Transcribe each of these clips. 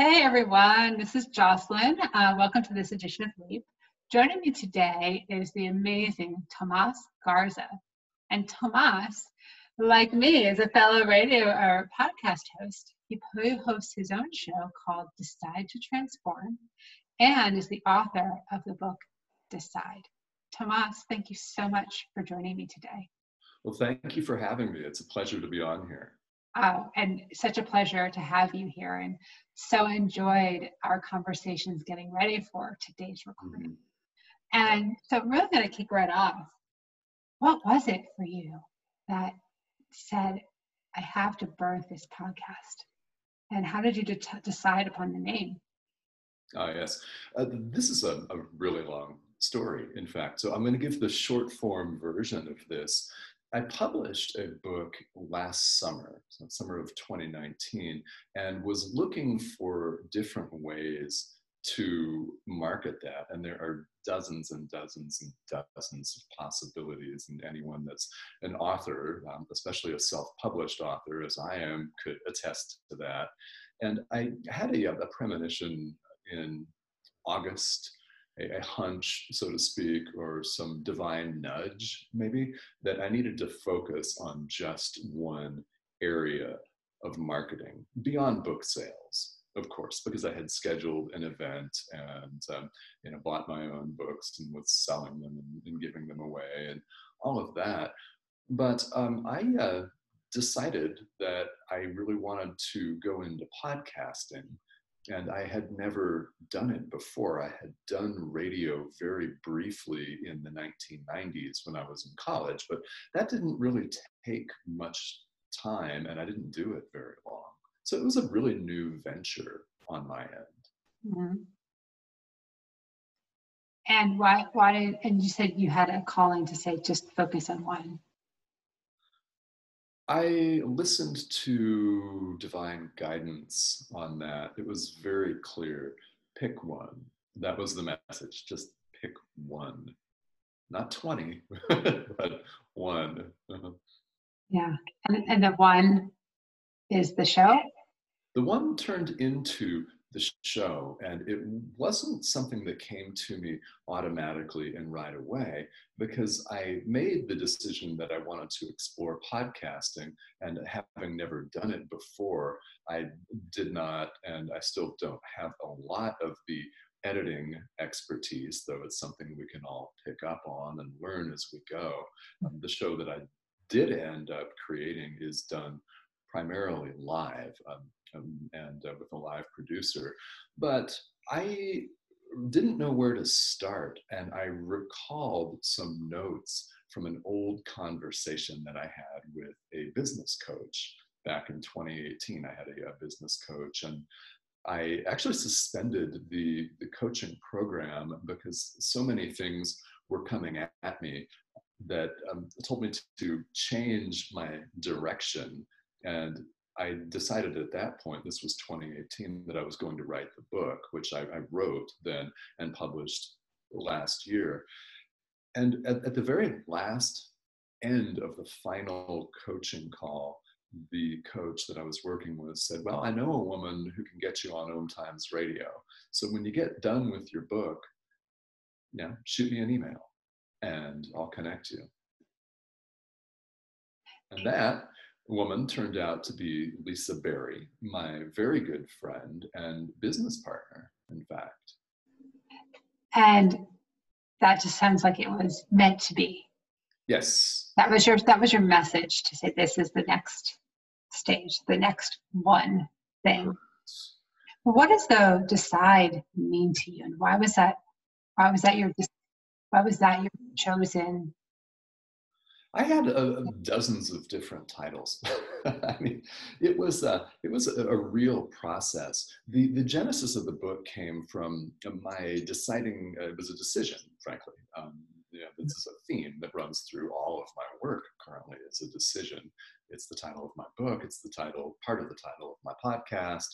Hey everyone, this is Jocelyn. Uh, welcome to this edition of Leap. Joining me today is the amazing Tomas Garza. And Tomas, like me, is a fellow radio or podcast host. He hosts his own show called Decide to Transform and is the author of the book Decide. Tomas, thank you so much for joining me today. Well, thank you for having me. It's a pleasure to be on here. Oh, and such a pleasure to have you here, and so enjoyed our conversations getting ready for today's recording. Mm-hmm. And so, I'm really going to kick right off. What was it for you that said, I have to birth this podcast? And how did you de- decide upon the name? Oh, yes. Uh, this is a, a really long story, in fact. So I'm going to give the short form version of this. I published a book last summer, so summer of 2019, and was looking for different ways to market that. And there are dozens and dozens and dozens of possibilities. And anyone that's an author, um, especially a self published author, as I am, could attest to that. And I had a, a premonition in August a, a, hunch, so to speak, or some divine nudge, maybe, that I needed to focus on just one area of marketing beyond book sales, of course, because I had scheduled an event and um, you know bought my own books and was selling them and, and giving them away and all of that. But um, I uh, decided that I really wanted to go into podcasting and I had never done it before. I had done radio very briefly in the 1990s when I was in college, but that didn't really take much time and I didn't do it very long. So it was a really new venture on my end. Mm-hmm. And why, why did, and you said you had a calling to say just focus on one. I listened to divine guidance on that. It was very clear. Pick one. That was the message. Just pick one. Not 20, but one. yeah. And, and the one is the show? The one turned into the show. And it wasn't something that came to me automatically and right away because I made the decision that I wanted to explore podcasting. And having never done it before, I did not, and I still don't have a lot of the editing expertise, though it's something we can all pick up on and learn as we go. Um, the show that I did end up creating is done primarily live. Um, um, and uh, with a live producer. But I didn't know where to start, and I recalled some notes from an old conversation that I had with a business coach back in 2018. I had a, a business coach, and I actually suspended the, the coaching program because so many things were coming at, at me that um, told me to, to change my direction and I decided at that point, this was 2018, that I was going to write the book, which I, I wrote then and published last year. And at, at the very last end of the final coaching call, the coach that I was working with said, Well, I know a woman who can get you on Om Times Radio. So when you get done with your book, yeah, shoot me an email and I'll connect you. And that woman turned out to be Lisa Berry, my very good friend and business partner, in fact. And that just sounds like it was meant to be. Yes. That was your that was your message to say this is the next stage, the next one thing. what does the decide mean to you, and why was that? Why was that your? Why was that your chosen I had uh, dozens of different titles. I mean, it was uh, it was a, a, real process. The the genesis of the book came from my deciding. Uh, it was a decision, frankly. Um, you know, this is a theme that runs through all of my work currently. It's a decision. It's the title of my book. It's the title, part of the title of my podcast.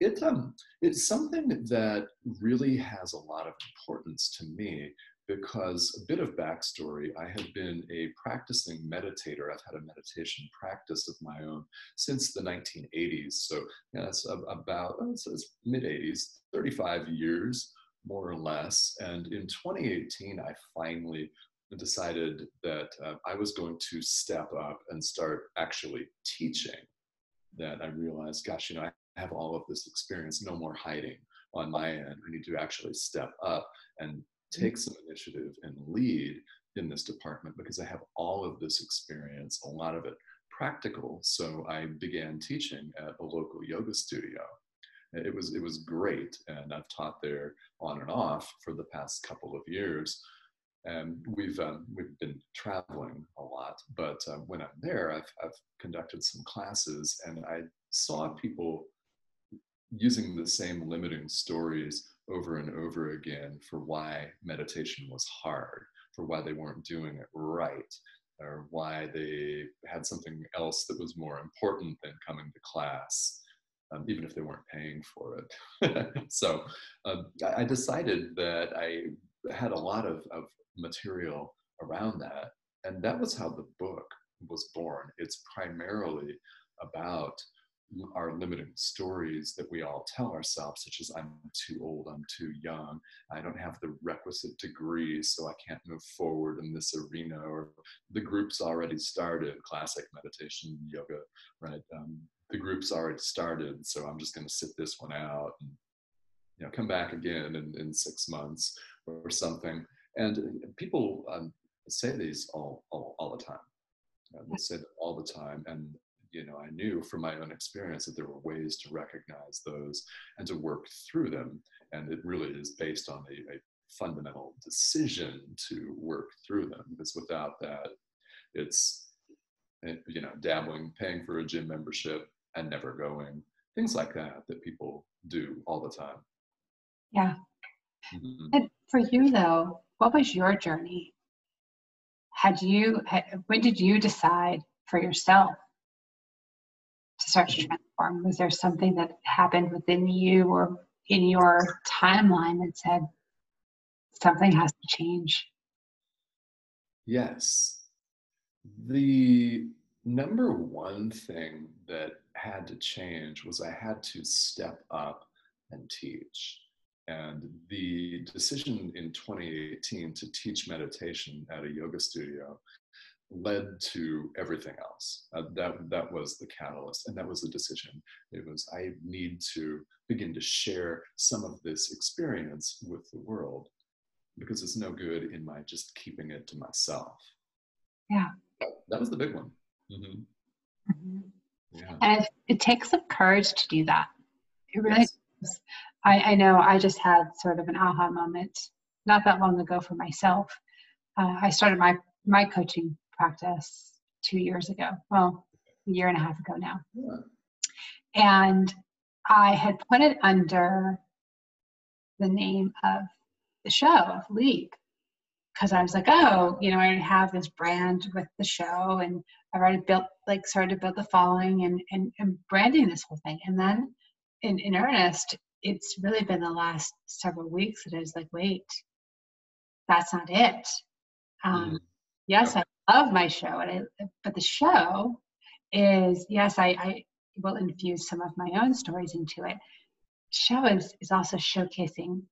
It um, it's something that really has a lot of importance to me because a bit of backstory I have been a practicing meditator. I've had a meditation practice of my own since the 1980s. So that's about it's, it's mid 80s, 35 years more or less. And in 2018, I finally decided that uh, I was going to step up and start actually teaching. That I realized, gosh, you know, I have all of this experience, no more hiding on my end. I need to actually step up and. Take some initiative and lead in this department because I have all of this experience, a lot of it practical. So I began teaching at a local yoga studio. It was it was great, and I've taught there on and off for the past couple of years. And we've um, we've been traveling a lot, but uh, when I'm there, I've I've conducted some classes, and I saw people using the same limiting stories over and over again for why meditation was hard, for why they weren't doing it right, or why they had something else that was more important than coming to class, um, even if they weren't paying for it. so um, I decided that I had a lot of, of material around that. And that was how the book was born. It's primarily about our limiting stories that we all tell ourselves, such as I'm too old, I'm too young, I don't have the requisite degree, so I can't move forward in this arena, or the group's already started, classic meditation, yoga, right? Um, the group's already started, so I'm just going to sit this one out and you know come back again in, in six months or something. And people um, say these all, all, all the time. Uh, they say that all the time, and you know, I knew from my own experience that there were ways to recognize those and to work through them. And it really is based on a, a fundamental decision to work through them because without that, it's, eh, you know, dabbling, paying for a gym membership and never going, things like that, that people do all the time. Yeah. Mm-hmm. And for you, though, what was your journey? Had you, had, when did you decide for yourself start to transform? Was there something that happened within you or in your timeline that said something has to change? Yes. The number one thing that had to change was I had to step up and teach. And the decision in 2018 to teach meditation at a yoga studio led to everything else. Uh, that that was the catalyst, and that was the decision. It was I need to begin to share some of this experience with the world because it's no good in my just keeping it to myself. Yeah, that, was the big one. Mm-hmm. Mm-hmm. Yeah. And it, it, takes some courage to do that. It really yes. does. I, I know I just had sort of an aha moment not that long ago for myself. Uh, I started my my coaching practice two years ago. Well, a year and a half ago now. Yeah. And I had put it under the name of the show, of Leap, because I was like, oh, you know, I already have this brand with the show and I've already built, like, started to build the following and, and, and branding this whole thing. And then in, in earnest, it's really been the last several weeks that I was like, wait, that's not it. Um, mm-hmm. Yes, I love my show, and I, but the show is yes, I, I will infuse some of my own stories into it. Show is is also showcasing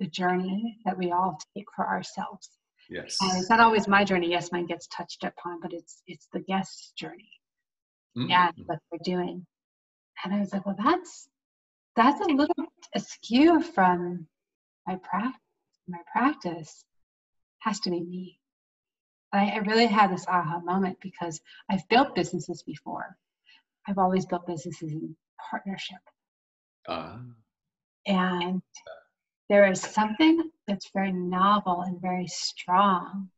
the journey that we all take for ourselves. Yes, and it's not always my journey. Yes, mine gets touched upon, but it's it's the guest's journey. Mm-hmm. Yeah, what they're doing. And I was like, well, that's that's a little askew from my practice. My practice has to be me. I, I really had this aha moment because I've built businesses before. I've always built businesses in partnership. Uh, and there is something that's very novel and very strong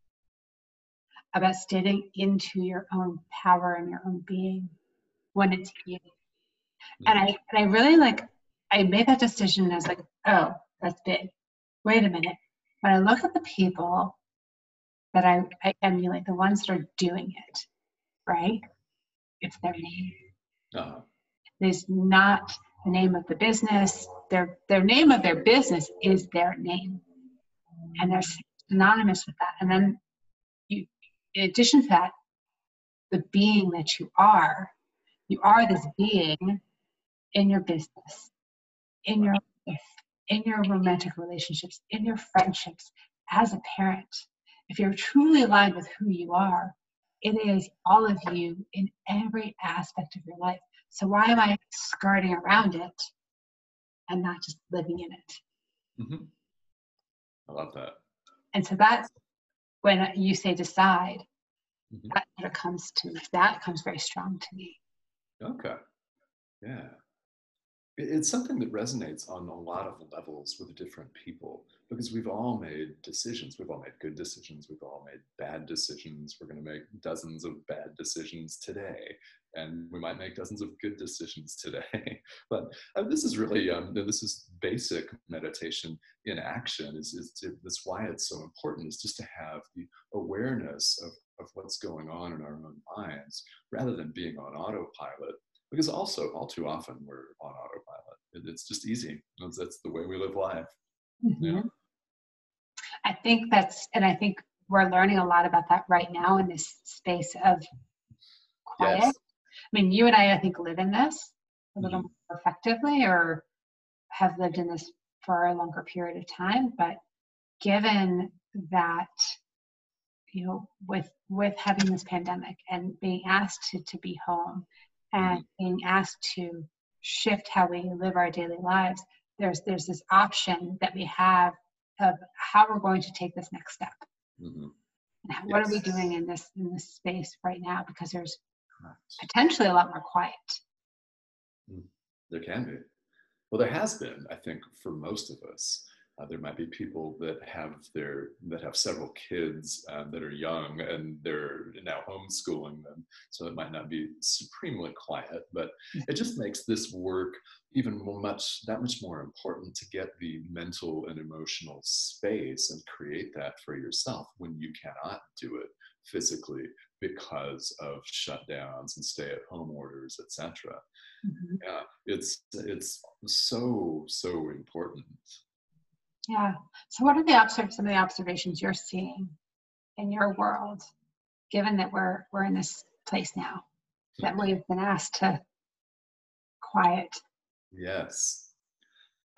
about standing into your own power and your own being when it's you. And I and I really like I made that decision and I was like, oh, that's big. Wait a minute. When I look at the people that I, I emulate, the ones that are doing it, right? It's their name. Uh-huh. It's not the name of the business. Their their name of their business is their name, and they're synonymous with that. And then you in addition to that, the being that you are, you are this being in your business, in your life, in your romantic relationships, in your friendships, as a parent. If you're truly aligned with who you are, it is all of you in every aspect of your life. So why am I skirting around it and not just living in it? Mm-hmm. I love that. And so that's when you say decide, mm-hmm. that sort of comes to me. that comes very strong to me. Okay. Yeah. It's something that resonates on a lot of levels with different people because we've all made decisions. We've all made good decisions. We've all made bad decisions. We're going to make dozens of bad decisions today and we might make dozens of good decisions today. but uh, this is really um, this is basic meditation in action. Is is that's why it's so important. Is just to have the awareness of of what's going on in our own minds rather than being on autopilot. Because also, all too often, we're on autopilot. It's just easy. That's the way we live life. Mm-hmm. Yeah. I think that's, and I think we're learning a lot about that right now in this space of quiet. Yes. I mean, you and I, I think, live in this a little mm-hmm. more effectively or have lived in this for a longer period of time. But given that, you know, with with having this pandemic and being asked to, to be home and mm-hmm. being asked to shift how we live our daily lives, there's there's this option that we have of how we're going to take this next step. Mm-hmm. What yes. are we doing in this in this space right now? Because there's potentially a lot more quiet. Hmm. There can be. Well, there has been, I think, for most of us. Uh, there might be people that have their that have several kids um, that are young and they're now homeschooling them, so it might not be supremely quiet. But it just makes this work even much that much more important to get the mental and emotional space and create that for yourself when you cannot do it physically because of shutdowns and stay-at-home orders, etc. Mm-hmm. Yeah, it's it's so so important. Yeah. So, what are the observ- some of the observations you're seeing in your world, given that we're we're in this place now that we've been asked to quiet? Yes.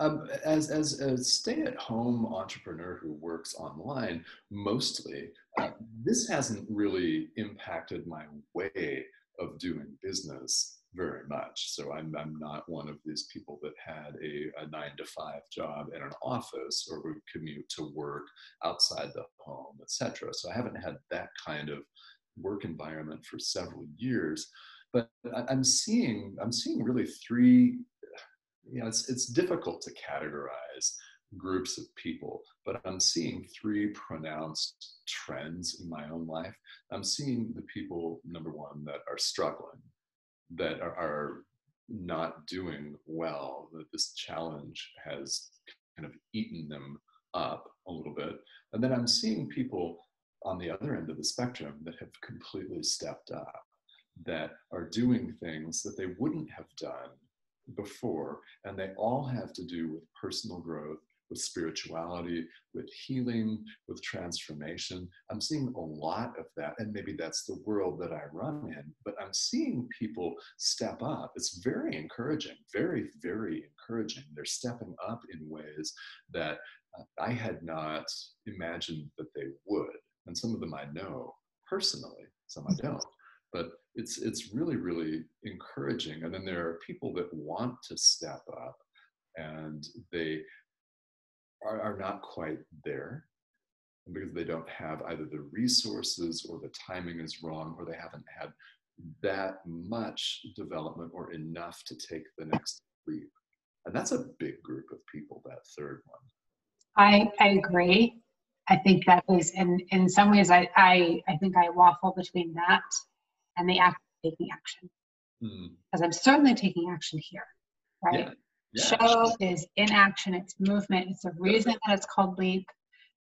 Um, as, as a stay-at-home entrepreneur who works online, mostly, uh, this hasn't really impacted my way of doing business very much. So I'm, I'm not one of these people that had a, a nine to five job in an office or would commute to work outside the home, etc. So I haven't had that kind of work environment for several years. But I'm seeing I'm seeing really three you know, it's, it's difficult to categorize groups of people, but I'm seeing three pronounced trends in my own life. I'm seeing the people, number one, that are struggling, that are, are not doing well, that this challenge has kind of eaten them up a little bit. And then I'm seeing people on the other end of the spectrum that have completely stepped up, that are doing things that they wouldn't have done before, and they all have to do with personal growth, with spirituality, with healing, with transformation. I'm seeing a lot of that, and maybe that's the world that I run in, but I'm seeing people step up. It's very encouraging, very, very encouraging. They're stepping up in ways that uh, I had not imagined that they would. And some of them I know personally, some I don't. But it's it's really really encouraging and then there are people that want to step up and they are, are not quite there because they don't have either the resources or the timing is wrong or they haven't had that much development or enough to take the next leap and that's a big group of people that third one i i agree i think that is in in some ways i i, I think i waffle between that and the act of taking action. Mm. Because I'm certainly taking action here, right? Yeah. Yeah. Show is in action, it's movement. It's a reason that it's called leap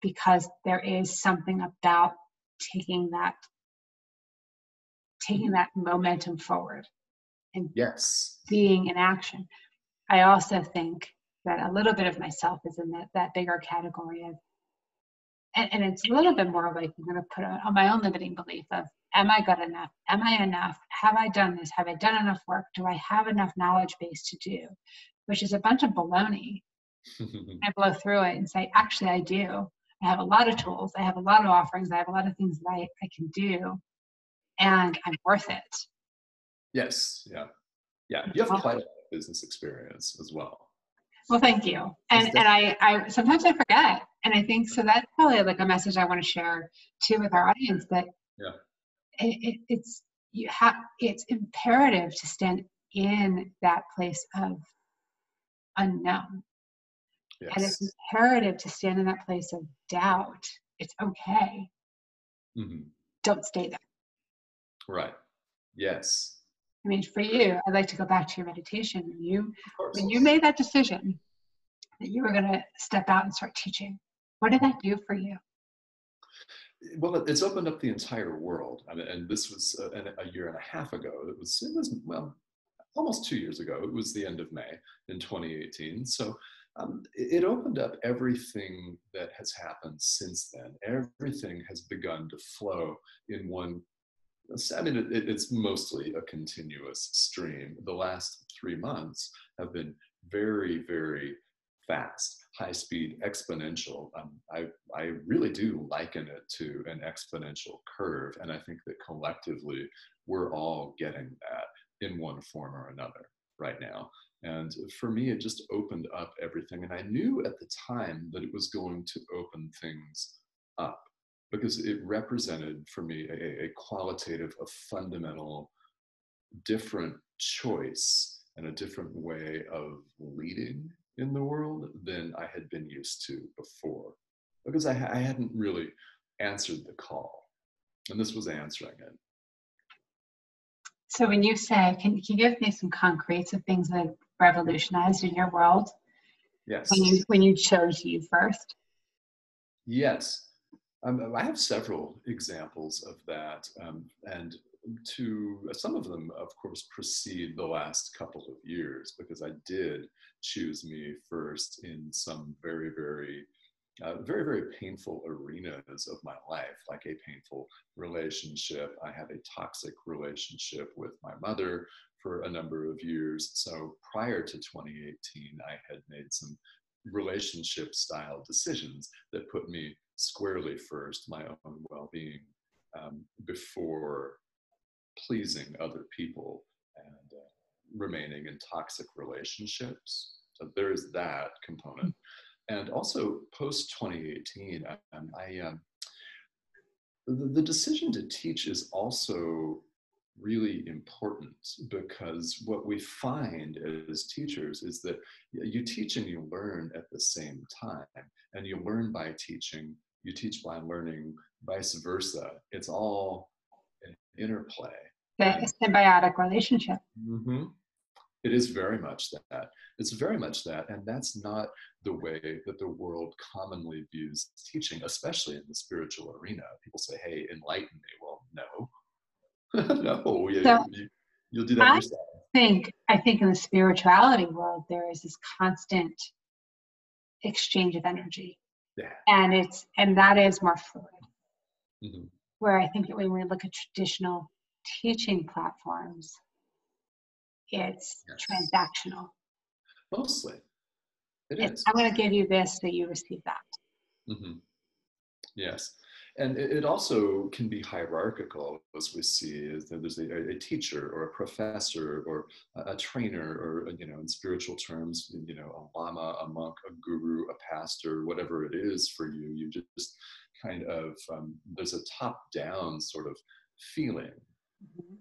because there is something about taking that taking that momentum forward and yes being in action. I also think that a little bit of myself is in that, that bigger category of and, and it's a little bit more like I'm going to put on my own limiting belief of am I good enough? Am I enough? Have I done this? Have I done enough work? Do I have enough knowledge base to do? Which is a bunch of baloney. I blow through it and say, actually, I do. I have a lot of tools. I have a lot of offerings. I have a lot of things that I, I can do, and I'm worth it. Yes. Yeah. Yeah. You have quite a business experience as well. Well, thank you. And and I, I sometimes I forget, and I think so. That's probably like a message I want to share too with our audience that yeah, it, it, it's you have it's imperative to stand in that place of unknown, yes. and it's imperative to stand in that place of doubt. It's okay. Mm-hmm. Don't stay there. Right. Yes. I mean, for you, I'd like to go back to your meditation. When you when you made that decision that you were going to step out and start teaching, what did that do for you? Well, it's opened up the entire world, I mean, and this was a, a, year and a half ago. It was it was well, almost two years ago. It was the end of May in 2018. So um, it opened up everything that has happened since then. Everything has begun to flow in one I mean, it, it's mostly a continuous stream. The last three months have been very, very fast, high speed, exponential. Um, I, I really do liken it to an exponential curve. And I think that collectively, we're all getting that in one form or another right now. And for me, it just opened up everything. And I knew at the time that it was going to open things up because it represented for me a, a qualitative, a fundamental, different choice and a different way of leading in the world than I had been used to before, because I, I hadn't really answered the call, and this was answering it. So when you say, can, can you give me some concretes of things that revolutionized in your world? Yes. When you when you chose you first. Yes. Um, I have several examples of that, um, and to some of them, of course, precede the last couple of years because I did choose me first in some very, very, uh, very, very painful arenas of my life, like a painful relationship. I had a toxic relationship with my mother for a number of years. So prior to 2018, I had made some relationship style decisions that put me squarely first my own well-being um, before pleasing other people and uh, remaining in toxic relationships so there's that component and also post 2018 um, i um, the, the decision to teach is also really important because what we find as teachers is that you teach and you learn at the same time. And you learn by teaching you teach by learning vice versa. It's all an interplay. The symbiotic relationship. Mm-hmm. It is very much that it's very much that and that's not the way that the world commonly views teaching especially in the spiritual arena people say hey enlighten me well no no, you, so you, will do that I yourself. think I think in the spirituality world there is this constant exchange of energy. Yeah. And it's and that is more fluid. Mm-hmm. Where I think that when we look at traditional teaching platforms, it's yes. transactional. Mostly. It it's, is. I'm going to give you this so you receive that. Mm-hmm. Yes and it also can be hierarchical as we see is that there's a, a, teacher or a professor or a, trainer or you know in spiritual terms you know a lama a monk a guru a pastor whatever it is for you you just kind of um, there's a top down sort of feeling mm-hmm.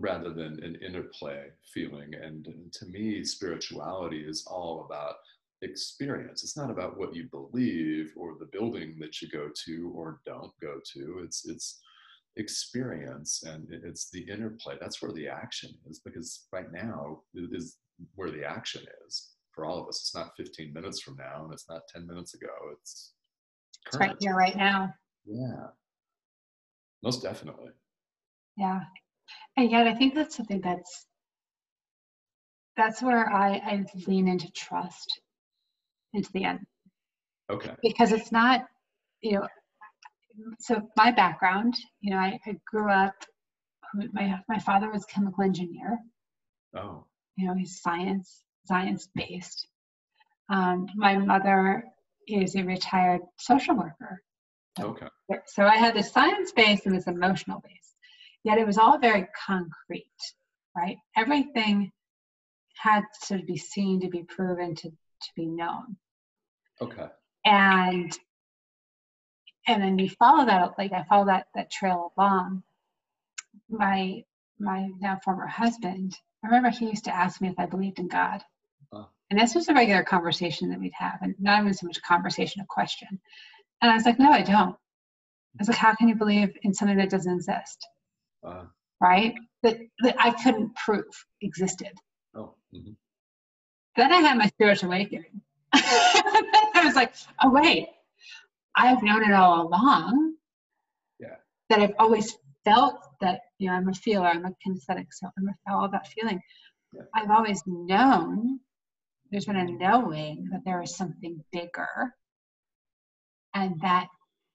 Rather than an interplay feeling and, and to me spirituality is all about experience. It's not about what you believe or the building that you go to or don't go to. It's it's experience and it's the interplay. That's where the action is because right now is where the action is for all of us. It's not 15 minutes from now and it's not 10 minutes ago. It's, it's right here, right now. Yeah. Most definitely. Yeah. And yet I think that's something that's that's where I, I lean into trust into the end. Okay. Because it's not you know, so my background, you know, I, I grew up. My my father was a chemical engineer. Oh. You know, he's science science based. Um, my mother is a retired social worker. Okay. So I had this science base and this emotional base. Yet it was all very concrete, right? Everything had to be seen, to be proven, to, to be known. Okay. And and then you follow that, like I follow that that trail along. My my now former husband, I remember he used to ask me if I believed in God. Uh-huh. And this was a regular conversation that we'd have, and not even so much a conversation, a question. And I was like, no, I don't. I was like, how can you believe in something that doesn't exist? Uh, right? That, that I couldn't prove existed. Oh. Mm-hmm. Then I had my spiritual awakening. I was like, oh, wait, I've known it all along. Yeah. That I've always felt that, you know, I'm a feeler, I'm a kinesthetic, so I'm all about feeling. Yeah. I've always known there's been a knowing that there is something bigger and that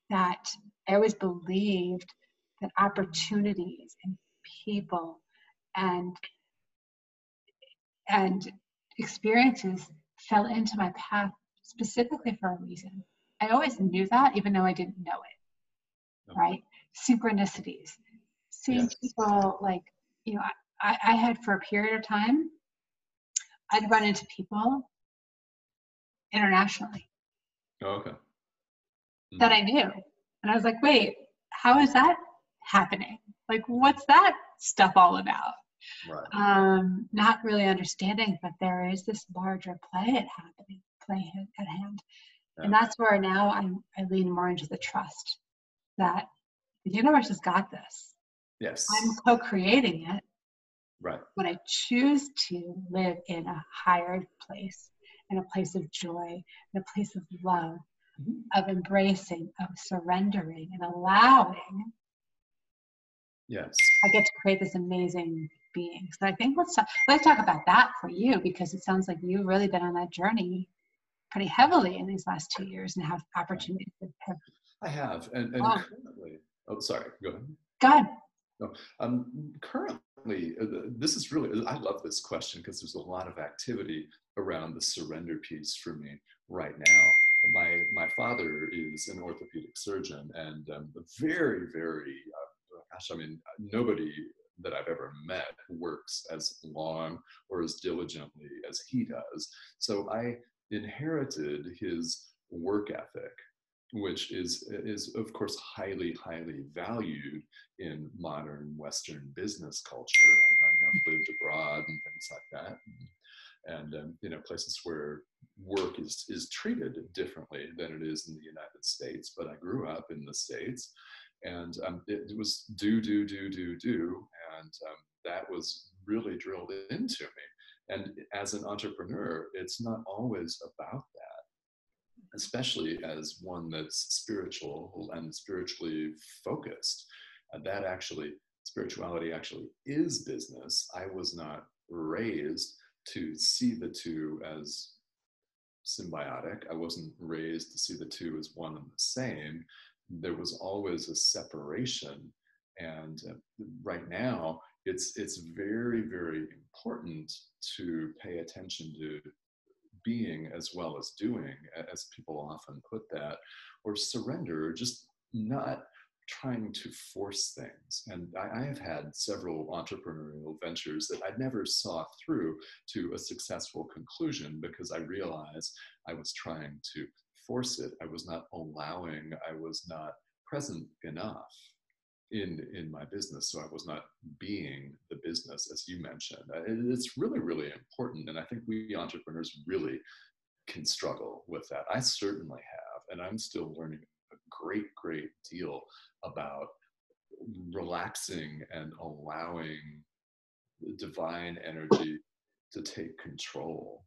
that i always believed that opportunities and people and and experiences fell into my path specifically for a reason i always knew that even though i didn't know it okay. right synchronicities seeing yes. people like you know I, I had for a period of time I'd run into people internationally. Oh, okay. Mm-hmm. That I knew. And I was like, wait, how is that happening? Like, what's that stuff all about? Right. Um, not really understanding that there is this larger play at happening, play at hand. Yeah. And that's where now I'm, I lean more into the trust that the universe has got this. Yes. I'm co-creating it. Right. When I choose to live in a higher place, in a place of joy, in a place of love, mm-hmm. of embracing, of surrendering, and allowing. Yes. I get to create this amazing being. So I think let's talk, let's talk about that for you because it sounds like you've really been on that journey pretty heavily in these last two years and have opportunities. To have, I have, and, and oh. currently, oh, sorry, go ahead. Go ahead. No, um, currently uh, this is really, I love this question because there's a lot of activity around the surrender piece for me right now. My, my father is an orthopedic surgeon and um, very, very, uh, gosh, I mean, nobody that I've ever met works as long or as diligently as he does. So I inherited his work ethic which is is of course highly highly valued in modern Western business culture. I, have lived abroad and things like that, and, and um, you know places where work is is treated differently than it is in the United States. But I grew up in the states, and um, it, was do do do do do, and um, that was really drilled into me. And as an entrepreneur, it's not always about that especially as one that's spiritual and spiritually focused. Uh, that actually, spirituality actually is business. I was not raised to see the two as symbiotic. I wasn't raised to see the two as one and the same. There was always a separation. And uh, right now, it's, it's very, very important to pay attention to being as well as doing, as people often put that, or surrender, just not trying to force things. And I, I, have had several entrepreneurial ventures that I never saw through to a successful conclusion because I realized I was trying to force it. I was not allowing, I was not present enough in in my business so i was not being the business as you mentioned uh, it's really really important and i think we entrepreneurs really can struggle with that i certainly have and i'm still learning a great great deal about relaxing and allowing the divine energy to take control.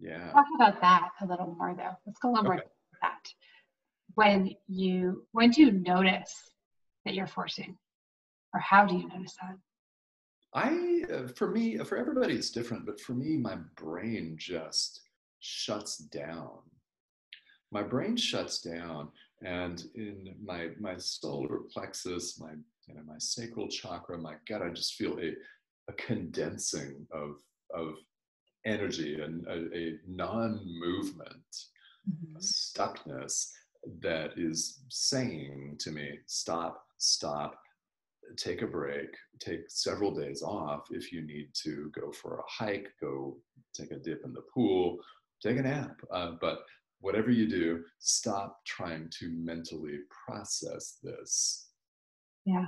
Yeah. Talk about that a little more though. Let's go on okay. more that. When you when do you notice that you're forcing? Or how do you notice that? I uh, for me for everybody it's different but for me my brain just shuts down. My brain shuts down and in my my solar plexus my you know, my sacral chakra my gut i just feel a, a condensing of of energy and a, a non-movement mm-hmm. stuckness that is saying to me stop stop take a break take several days off if you need to go for a hike go take a dip in the pool take a nap uh, but whatever you do, stop trying to mentally process this. Yeah.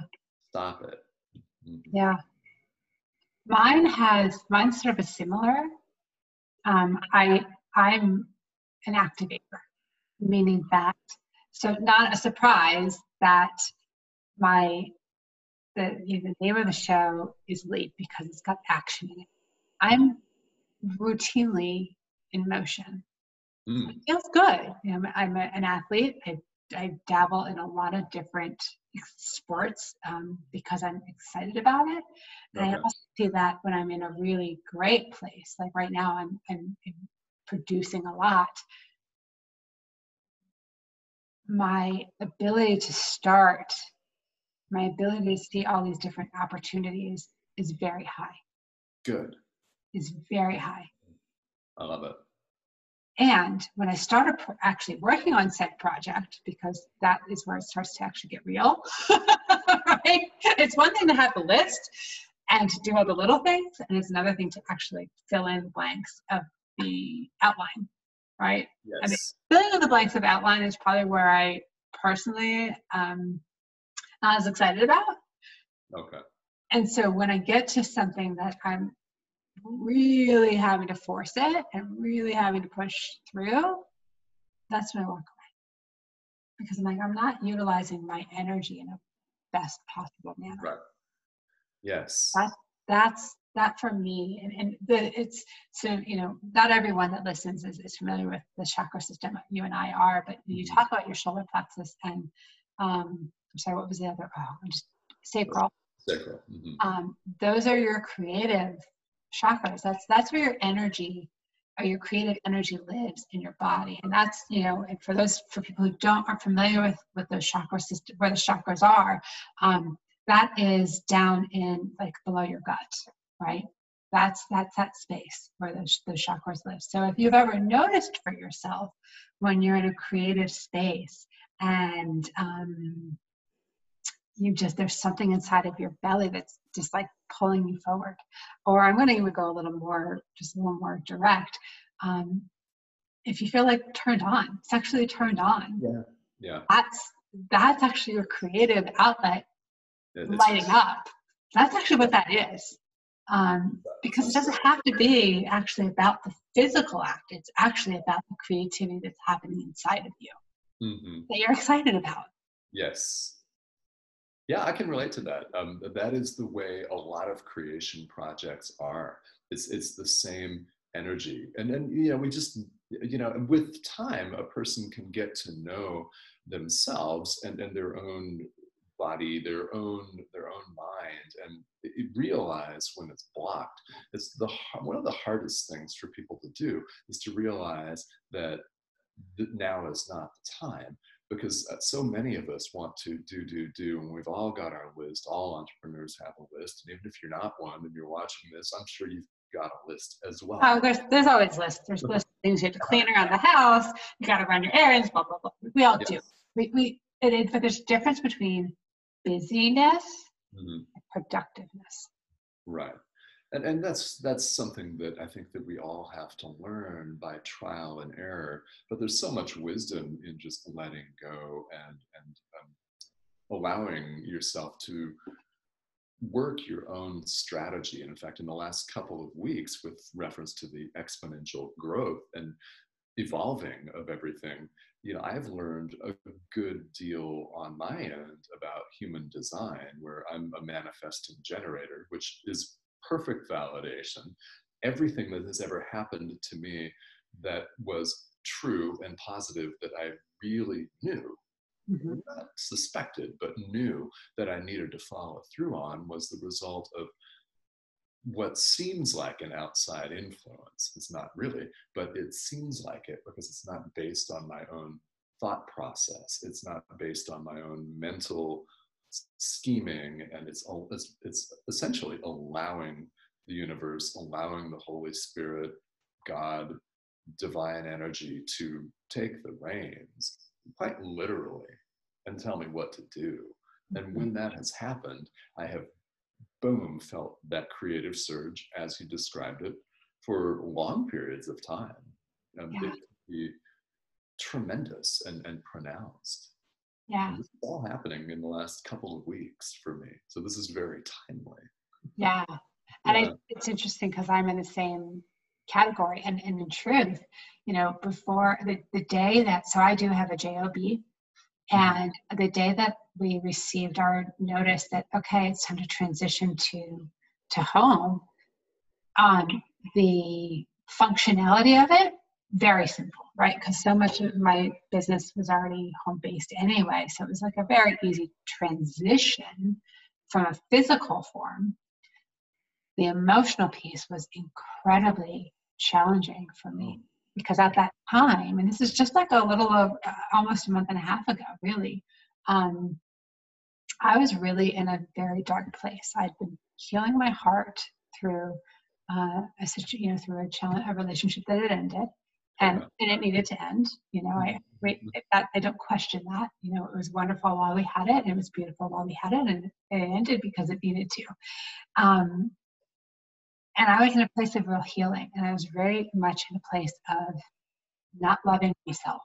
Stop it. Mm-hmm. Yeah. Mine has mine's sort of a similar. Um, I I'm an activator, meaning that so not a surprise that my the you know, the name of the show is Leap because it's got action in it. I'm routinely in motion. Mm. It feels good. You know, I'm a, an athlete. I, I dabble in a lot of different sports um, because I'm excited about it. And okay. I also see that when I'm in a really great place, like right now, I'm, I'm, I'm producing a lot. My ability to start, my ability to see all these different opportunities is very high. Good. Is very high. I love it. And when I started actually working on said project, because that is where it starts to actually get real, right? It's one thing to have the list and to do all the little things, and it's another thing to actually fill in the blanks of the outline, right? Yes. I mean, filling in the blanks of outline is probably where I personally um, not as excited about. Okay. And so when I get to something that I'm really having to force it and really having to push through, that's when I walk away. Because I'm like, I'm not utilizing my energy in a best possible manner. Right. Yes. That, that's that for me and, and the, it's so you know not everyone that listens is, is familiar with the chakra system you and i are but you mm-hmm. talk about your solar plexus and um i'm sorry what was the other oh i'm just sacral sacral mm-hmm. um those are your creative chakras. That's that's where your energy or your creative energy lives in your body. And that's, you know, and for those for people who don't aren't familiar with with those chakra system where the chakras are, um, that is down in like below your gut, right? That's that's that space where those the chakras live. So if you've ever noticed for yourself when you're in a creative space and um, you just there's something inside of your belly that's just like pulling you forward. Or i'm going to even go a little more just a little more direct. Um, if you feel like turned on sexually turned on yeah. Yeah. that's that's actually your creative outlet yeah, lighting up. That's actually what that is. Um, because it doesn't have to be actually about the physical act. It's actually about the creativity that's happening inside of you mm-hmm. that you're excited about. Yes yeah, I can relate to that. Um, that is the way a lot of creation projects are. It's it's the same energy, and then you know we just you know with time a person can get to know themselves and and their own body, their own their own mind, and realize when it's blocked. It's the one of the hardest things for people to do is to realize that now is not the time because uh, so many of us want to do, do, do, and we've all got our list. All entrepreneurs have a list, and even if you're not one and you're watching this, I'm sure you've got a list as well. Oh, there's there's always lists. There's lists of things you have to clean around the house. You got to run your errands. Blah blah blah. We all yes. do. We we it is, but there's a difference between busyness mm-hmm. and productiveness. Right and, and that's that's something that I think that we all have to learn by trial and error. But there's so much wisdom in just letting go and and um, allowing yourself to work your own strategy. And in fact, in the last couple of weeks, with reference to the exponential growth and evolving of everything, you know, I've learned a good deal on my end about human design, where I'm a manifesting generator, which is perfect validation. Everything that has ever happened to me that was true and positive that I really knew, mm-hmm. not suspected, but knew that I needed to follow through on was the result of what seems like an outside influence. It's not really, but it seems like it because it's not based on my own thought process. It's not based on my own mental scheming, and it's it's, it's essentially allowing the universe, allowing the Holy Spirit, God, divine energy to take the reins, quite literally, and tell me what to do. And when mm-hmm. that has happened, I have boom felt that creative surge as you described it for long periods of time. And yeah. it can be tremendous and, and pronounced. Yeah. And this is all happening in the last couple of weeks for me. So this is very timely. Yeah. And yeah. I, it's interesting because I'm in the same category. And, and in truth, you know, before the, the day that, so I do have a JOB, mm-hmm. and the day that we received our notice that, okay, it's time to transition to, to home, um, the functionality of it, very simple, right? Because so much of my business was already home based anyway. So it was like a very easy transition from a physical form. The emotional piece was incredibly challenging for me mm. because at that time, and this is just like a little of uh, almost a month and a half ago, really, um, I was really in a very dark place. I'd been healing my heart through uh, a you know through a challenge, a relationship that had ended, and, and it needed to end. You know, I mm-hmm. that, I don't question that. You know, it was wonderful while we had it, and it was beautiful while we had it, and it ended because it needed to. Um, and I was in a place of real healing, and I was very much in a place of not loving myself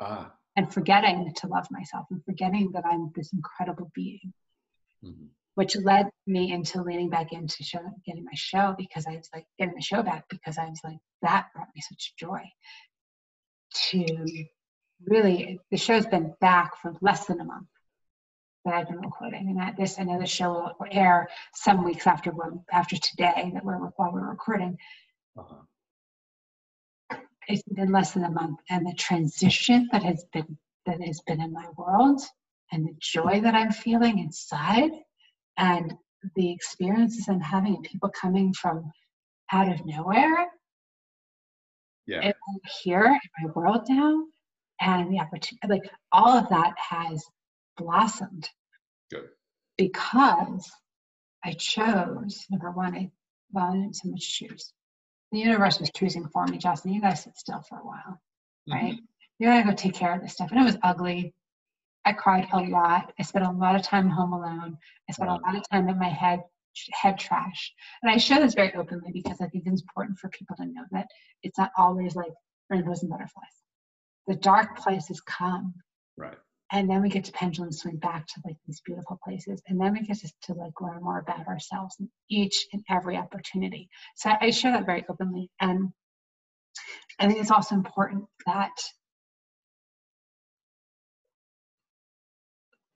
ah. and forgetting to love myself and forgetting that I'm this incredible being. Mm-hmm. Which led me into leaning back into show, getting my show because I was like getting the show back because I was like that brought me such joy. To really, the show's been back for less than a month that I've been recording. And that this, I know the show will air some weeks after after today that we're while we're recording. Uh-huh. It's been less than a month, and the transition that has been that has been in my world, and the joy that I'm feeling inside, and the experiences I'm having, and people coming from out of nowhere. Yeah. And here in my world now, and the opportunity, like all of that has blossomed. Good. Because I chose, number one, I, well, I didn't so much choose. The universe was choosing for me, Justin. You guys sit still for a while, mm-hmm. right? You gotta go take care of this stuff. And it was ugly. I cried a lot. I spent a lot of time home alone. I spent a lot of time in my head head trash. And I share this very openly because I think it's important for people to know that it's not always like rainbows and butterflies. The dark places come. Right and then we get to pendulum swing back to like these beautiful places and then we get to, to like learn more about ourselves in each and every opportunity so i share that very openly and i think it's also important that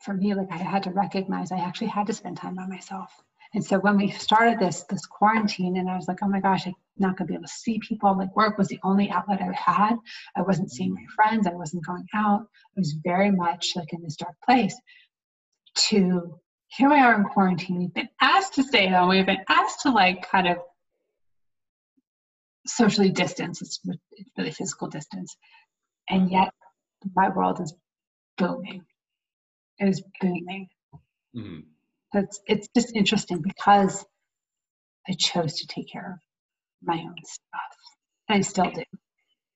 for me like i had to recognize i actually had to spend time by myself and so when we started this this quarantine, and I was like, oh my gosh, I'm not gonna be able to see people. Like work was the only outlet I had. I wasn't seeing my friends. I wasn't going out. I was very much like in this dark place. To here we are in quarantine. We've been asked to stay home. We've been asked to like kind of socially distance. It's, it's really physical distance, and yet my world is booming. It is booming. Mm-hmm it's it's just interesting because I chose to take care of my own stuff. And I still do.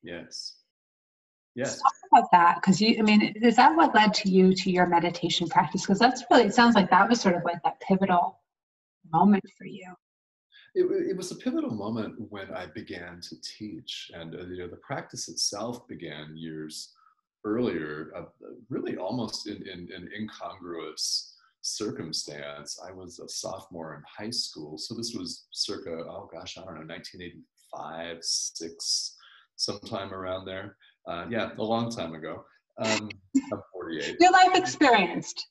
Yes. Yes. Talk about that because you, I mean, is that what led to you to your meditation practice? Because that's really, it sounds like that was sort of like that pivotal moment for you. It, it was a pivotal moment when I began to teach, and uh, you know, the practice itself began years earlier, uh, really almost in, in, in incongruous circumstance, I was a sophomore in high school. So this was circa, oh gosh, I don't know, 1985, six, sometime around there. Uh, yeah, a long time ago. Um, I'm 48. Your life experienced.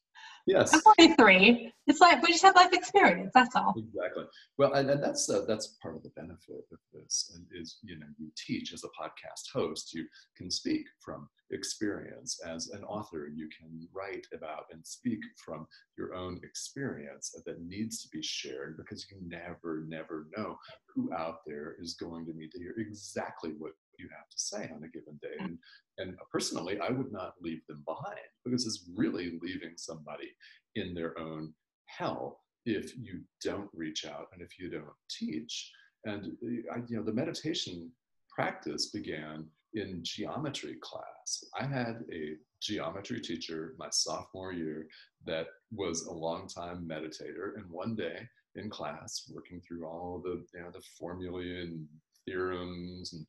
Yes. I'm 43. It's like we just have life experience. That's all. Exactly. Well, and, and that's uh, that's part of the benefit of this is you know you teach as a podcast host. You can speak from experience as an author. You can write about and speak from your own experience that needs to be shared because you never never know who out there is going to need to hear exactly what you have to say on a given day. And, and personally, I would not leave them behind because it's really leaving somebody in their own hell if you don't reach out and if you don't teach. And uh, I, you know, the meditation practice began in geometry class. I had a geometry teacher my sophomore year that was a long-time meditator, and one day in class, working through all the you know the formulae and theorems and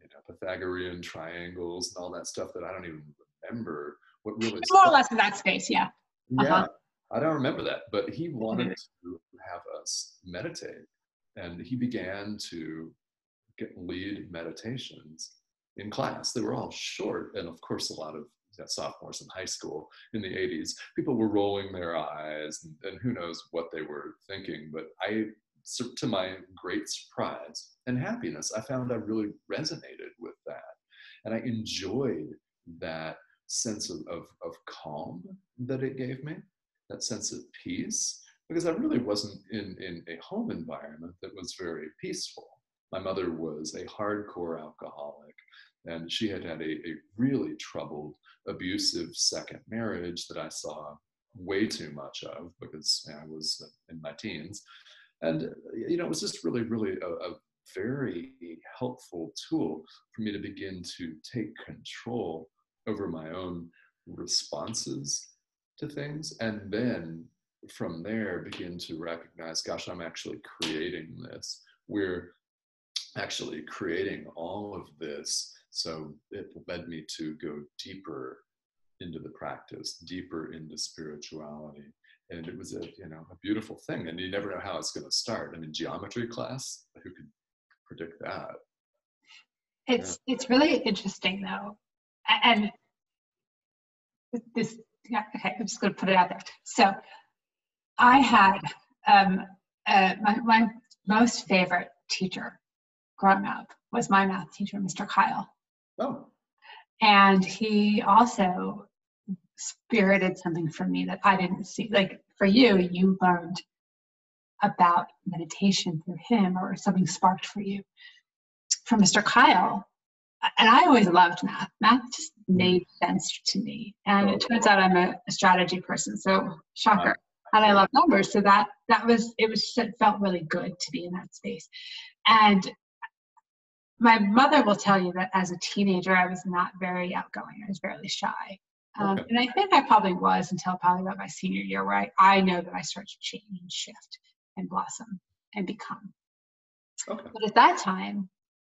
you know, Pythagorean triangles and all that stuff that I don't even remember what really. More or less in that space, yeah. Yeah, uh-huh. I don't remember that, but he wanted mm-hmm. to have us meditate, and he began to get lead meditations in class. They were all short, and of course, a lot of sophomores in high school in the 80s, people were rolling their eyes, and, and who knows what they were thinking. But I to my great surprise and happiness, I found I really resonated with that. And I enjoyed that sense of, of, of calm that it gave me, that sense of peace, because I really wasn't in, in a home environment that was very peaceful. My mother was a hardcore alcoholic, and she had had a, a really troubled, abusive second marriage that I saw way too much of because you know, I was in my teens. And, uh, you know, it was just really, really a, a very helpful tool for me to begin to take control over my own responses to things. And then from there, begin to recognize, gosh, I'm actually creating this. We're actually creating all of this. So it led me to go deeper into the practice, deeper into spirituality and it was a you know a beautiful thing and you never know how it's going to start. I mean geometry class who could predict that? It's yeah. it's really interesting though. And this yeah, okay i'm just going to put it out there. So i had um, uh, my, my most favorite teacher growing up was my math teacher mr kyle. Oh. And he also spirited something from me that I didn't see. Like for you, you learned about meditation through him or something sparked for you. For Mr. Kyle, and I always loved math. Math just mm-hmm. made sense to me. And it oh. turns out I'm a, a strategy person. So shocker. And I love numbers. So that that was it was it felt really good to be in that space. And my mother will tell you that as a teenager I was not very outgoing. I was fairly shy. Um, okay. And I think I probably was until probably about my senior year, where I, I know that I started to change and shift and blossom and become. Okay. But at that time,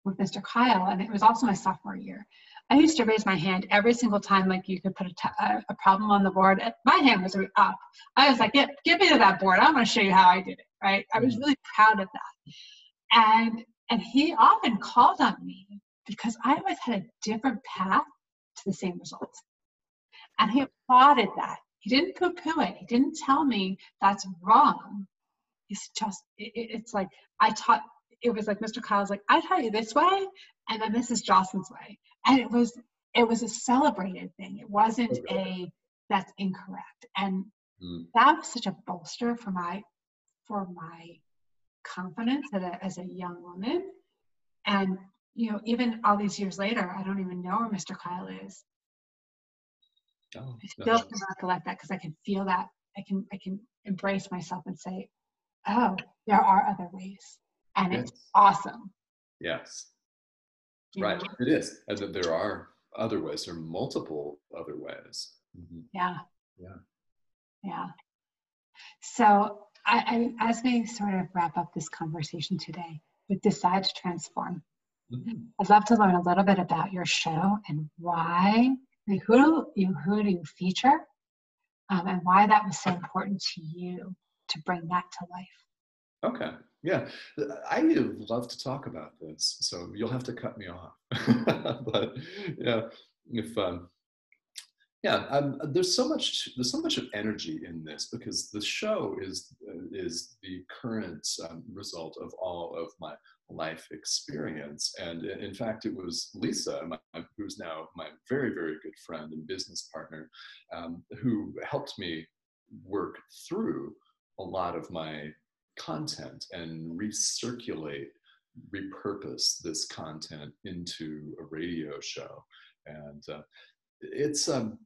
with Mr. Kyle, and it was also my sophomore year, I used to raise my hand every single time, like you could put a, t- a problem on the board. My hand was up. I was like, get, get me to that board. I'm going to show you how I did it, right? I was mm-hmm. really proud of that. And and he often called on me because I always had a different path to the same results. And he applauded that. He didn't poo poo it. He didn't tell me that's wrong. It's just, it, it's like, I taught, it was like Mr. Kyle's like, I taught you this way, and then this is Jocelyn's way. And it was, it was a celebrated thing. It wasn't a, that's incorrect. And mm. that was such a bolster for my, for my confidence as a, as a young woman. And, you know, even all these years later, I don't even know where Mr. Kyle is. Oh, I still can recollect that because I can feel that. I can I can embrace myself and say, oh, there are other ways, and yes. it's awesome. Yes. You right. Know? It is, and that there are other ways. There are multiple other ways. Mm-hmm. Yeah. Yeah. Yeah. So, I, I, as we sort of wrap up this conversation today, with Decide to Transform, mm-hmm. I'd love to learn a little bit about your show and why who do you feature um, and why that was so important to you to bring that to life? Okay. Yeah. I love to talk about this so you'll have to cut me off. But yeah if um Yeah, um, there's so much. There's so much of energy in this because the show is uh, is the current um, result of all of my life experience, and in fact, it was Lisa, my, who's now my very very good friend and business partner, um, who helped me work through a lot of my content and recirculate, repurpose this content into a radio show, and uh, it's um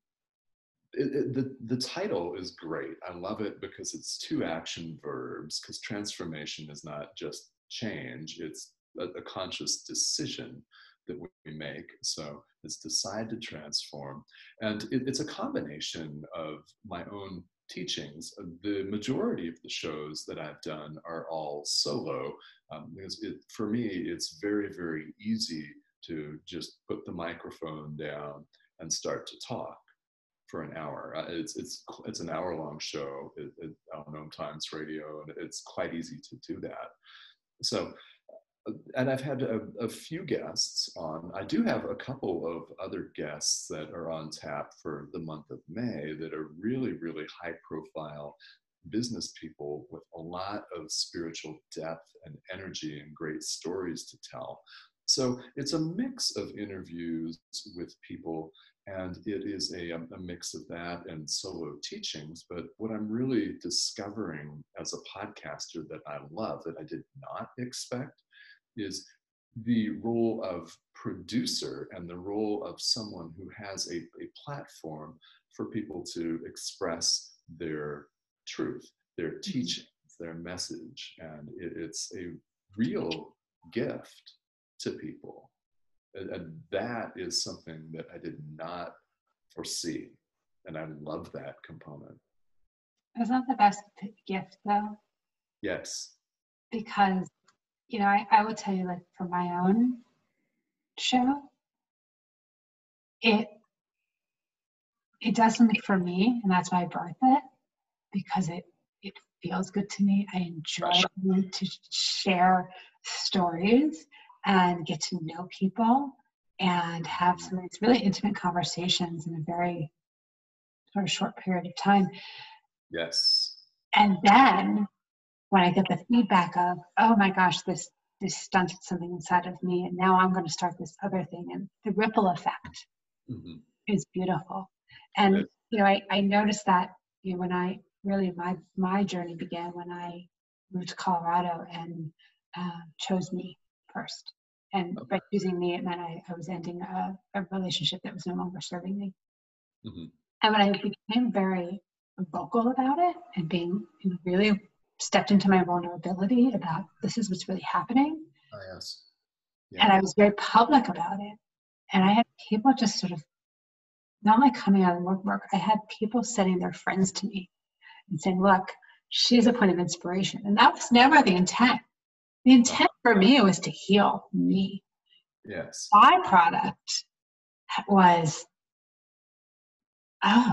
it, it, the, the title is great. I love it because it's two action verbs, because transformation is not just change, it's a, a conscious decision that we make. So it's decide to transform. And it, it's a combination of my own teachings. The majority of the shows that I've done are all solo um, because it, for me, it's very, very easy to just put the microphone down and start to talk for an hour. Uh, it's it's it's an hour long show at, at Noam Times Radio, and it's quite easy to do that. So, uh, and I've had a, a, few guests on. I do have a couple of other guests that are on tap for the month of May that are really really high profile business people with a lot of spiritual depth and energy and great stories to tell. So it's a mix of interviews with people and it is a, um, a mix of that and solo teachings. But what I'm really discovering as a podcaster that I love, that I did not expect, is the role of producer and the role of someone who has a, a platform for people to express their truth, their mm-hmm. teachings, their message. And it, it's a real gift to people and that is something that I did not foresee. And I love that component. Isn't the best gift though? Yes. Because, you know, I, I will tell you, like, for my own show, it it does something for me, and that's why I birth it, because it it feels good to me. I enjoy to share stories and get to know people and have some of these really intimate conversations in a very sort of short period of time. Yes. And then when I get the feedback of, oh my gosh, this this stunted something inside of me, and now I'm going to start this other thing, and the ripple effect mm-hmm. is beautiful. And yes. you know, I, I noticed that you know when I really my my journey began when I moved to Colorado and uh, chose me first. And okay. by choosing me, it meant I, I was ending a, a, relationship that was no longer serving me. Mm-hmm. And when I became very vocal about it and being you know, really stepped into my vulnerability about this is what's really happening. Oh, yes. Yeah. And I was very public about it. And I had people just sort of not like coming out of the work, I had people sending their friends to me and saying, look, she's a point of inspiration. And that was never the intent. The intent for me was to heal me. Yes. Byproduct was, oh,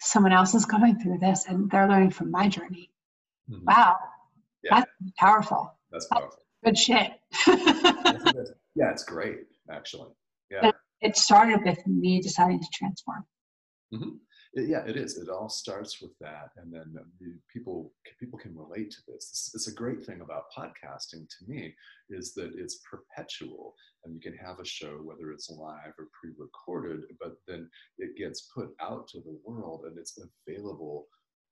someone else is going through this and they're learning from my journey. Mm-hmm. Wow. Yeah. That's powerful. That's powerful. That's good shit. yeah, it's great, actually. Yeah. it started with me deciding to transform. Mm-hmm it, yeah, it is. It all starts with that, and then people people can relate to this. It's, it's a great thing about podcasting to me is that it's perpetual, and you can have a show whether it's live or pre-recorded, but then it gets put out to the world, and it's available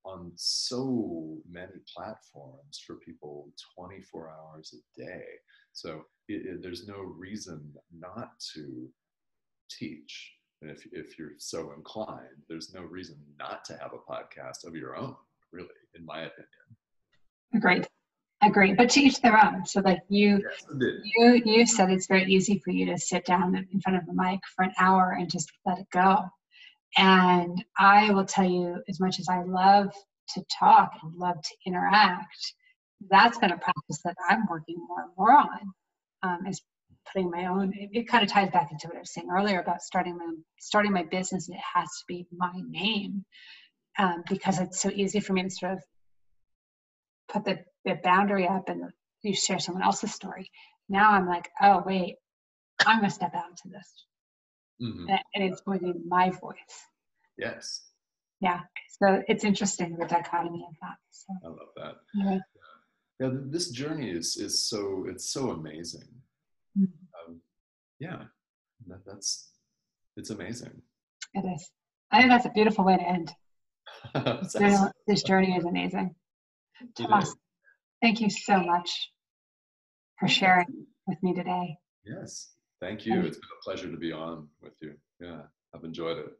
on so many platforms for people 24 hours a day. So it, it, there's no reason not to teach and if, if you're so inclined, there's no reason not to have a podcast of your own, really, in my opinion. Agreed. Agreed. But to each their own. So like you yes, you you said it's very easy for you to sit down in front of a mic for an hour and just let it go. And I will tell you, as much as I love to talk and love to interact, that's been a practice that I'm working more and more on. Um, is putting my own it, it, kind of ties back into what i was saying earlier about starting my starting my business and it has to be my name um, because it's so easy for me to sort of put the, the boundary up and you share someone else's story now i'm like oh wait i'm going to step out into this Mhm. and it's going to be my voice. Yes, Yeah. So it's interesting the dichotomy of that. So I love that. yeah. Yeah, this journey is is so it's so amazing. Mhm. Um, yeah, that, that's it's amazing. it is. I think that's a beautiful way to end. This- journey is amazing. Tomas, thank you so much for sharing with me today. Yes, thank you. Thank- It's been a pleasure to be on with you. Yeah, I've enjoyed it.